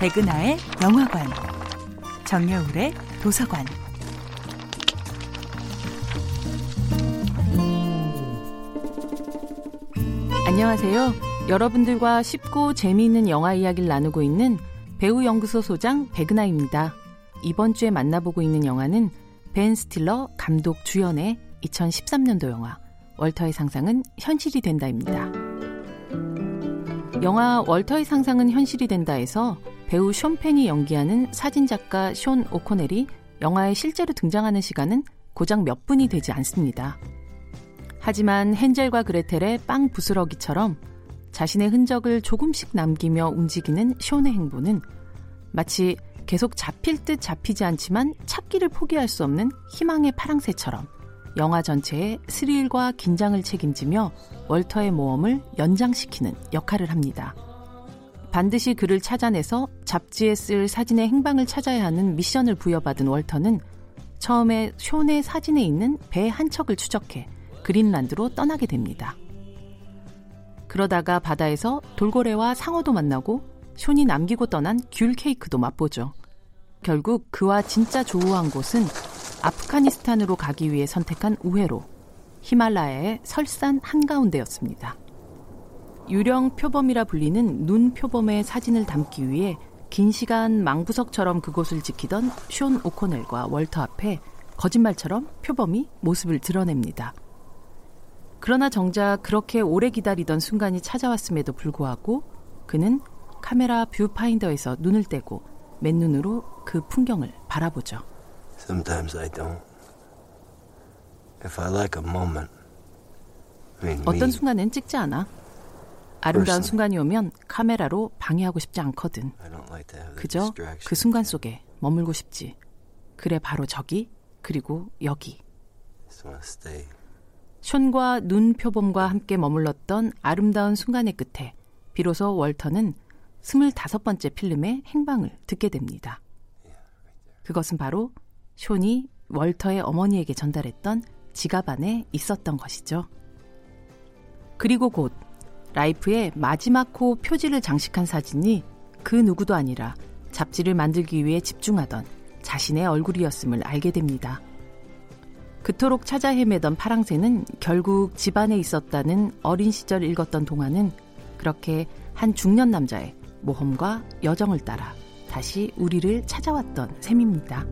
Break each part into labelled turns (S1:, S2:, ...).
S1: 백은하의 영화관, 정여울의 도서관. 안녕하세요. 여러분들과 쉽고 재미있는 영화 이야기를 나누고 있는 배우 연구소 소장 백은하입니다. 이번 주에 만나보고 있는 영화는 벤 스틸러 감독 주연의 2013년도 영화 월터의 상상은 현실이 된다입니다. 영화 월터의 상상은 현실이 된다에서 배우 숀 펜이 연기하는 사진작가 숀 오코넬이 영화에 실제로 등장하는 시간은 고작 몇 분이 되지 않습니다. 하지만 헨젤과 그레텔의 빵 부스러기처럼 자신의 흔적을 조금씩 남기며 움직이는 숀의 행보는 마치 계속 잡힐 듯 잡히지 않지만 찾기를 포기할 수 없는 희망의 파랑새처럼 영화 전체의 스릴과 긴장을 책임지며 월터의 모험을 연장시키는 역할을 합니다. 반드시 그를 찾아내서 잡지에 쓸 사진의 행방을 찾아야 하는 미션을 부여받은 월터는 처음에 숀의 사진에 있는 배 한 척을 추적해 그린란드로 떠나게 됩니다. 그러다가 바다에서 돌고래와 상어도 만나고 숀이 남기고 떠난 귤 케이크도 맛보죠. 결국 그와 진짜 조우한 곳은 아프가니스탄으로 가기 위해 선택한 우회로 히말라야의 설산 한가운데였습니다. 유령 표범이라 불리는 눈 표범의 사진을 담기 위해 긴 시간 망부석처럼 그곳을 지키던 숀 오코넬과 월터 앞에 거짓말처럼 표범이 모습을 드러냅니다. 그러나 정작 그렇게 오래 기다리던 순간이 찾아왔음에도 불구하고 그는 카메라 뷰파인더에서 눈을 떼고 맨눈으로 그 풍경을 바라보죠. Sometimes I don't. If I like a moment, I mean 어떤 순간엔 찍지 않아. 아름다운 순간이 오면 카메라로 방해하고 싶지 않거든. 그저 그 순간 속에 머물고 싶지. 그래 바로 저기 그리고 여기. 션과 눈 표범과 함께 머물렀던 아름다운 순간의 끝에 비로소 월터는 스물다섯 번째 필름의 행방을 듣게 됩니다. 그것은 바로 숀이 월터의 어머니에게 전달했던 지갑 안에 있었던 것이죠. 그리고 곧 라이프의 마지막 호 표지를 장식한 사진이 그 누구도 아니라 잡지를 만들기 위해 집중하던 자신의 얼굴이었음을 알게 됩니다. 그토록 찾아 헤매던 파랑새는 결국 집안에 있었다는 어린 시절 읽었던 동화는 그렇게 한 중년 남자의 모험과 여정을 따라 다시 우리를 찾아왔던 셈입니다.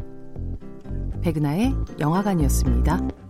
S1: 백은하의 영화관이었습니다.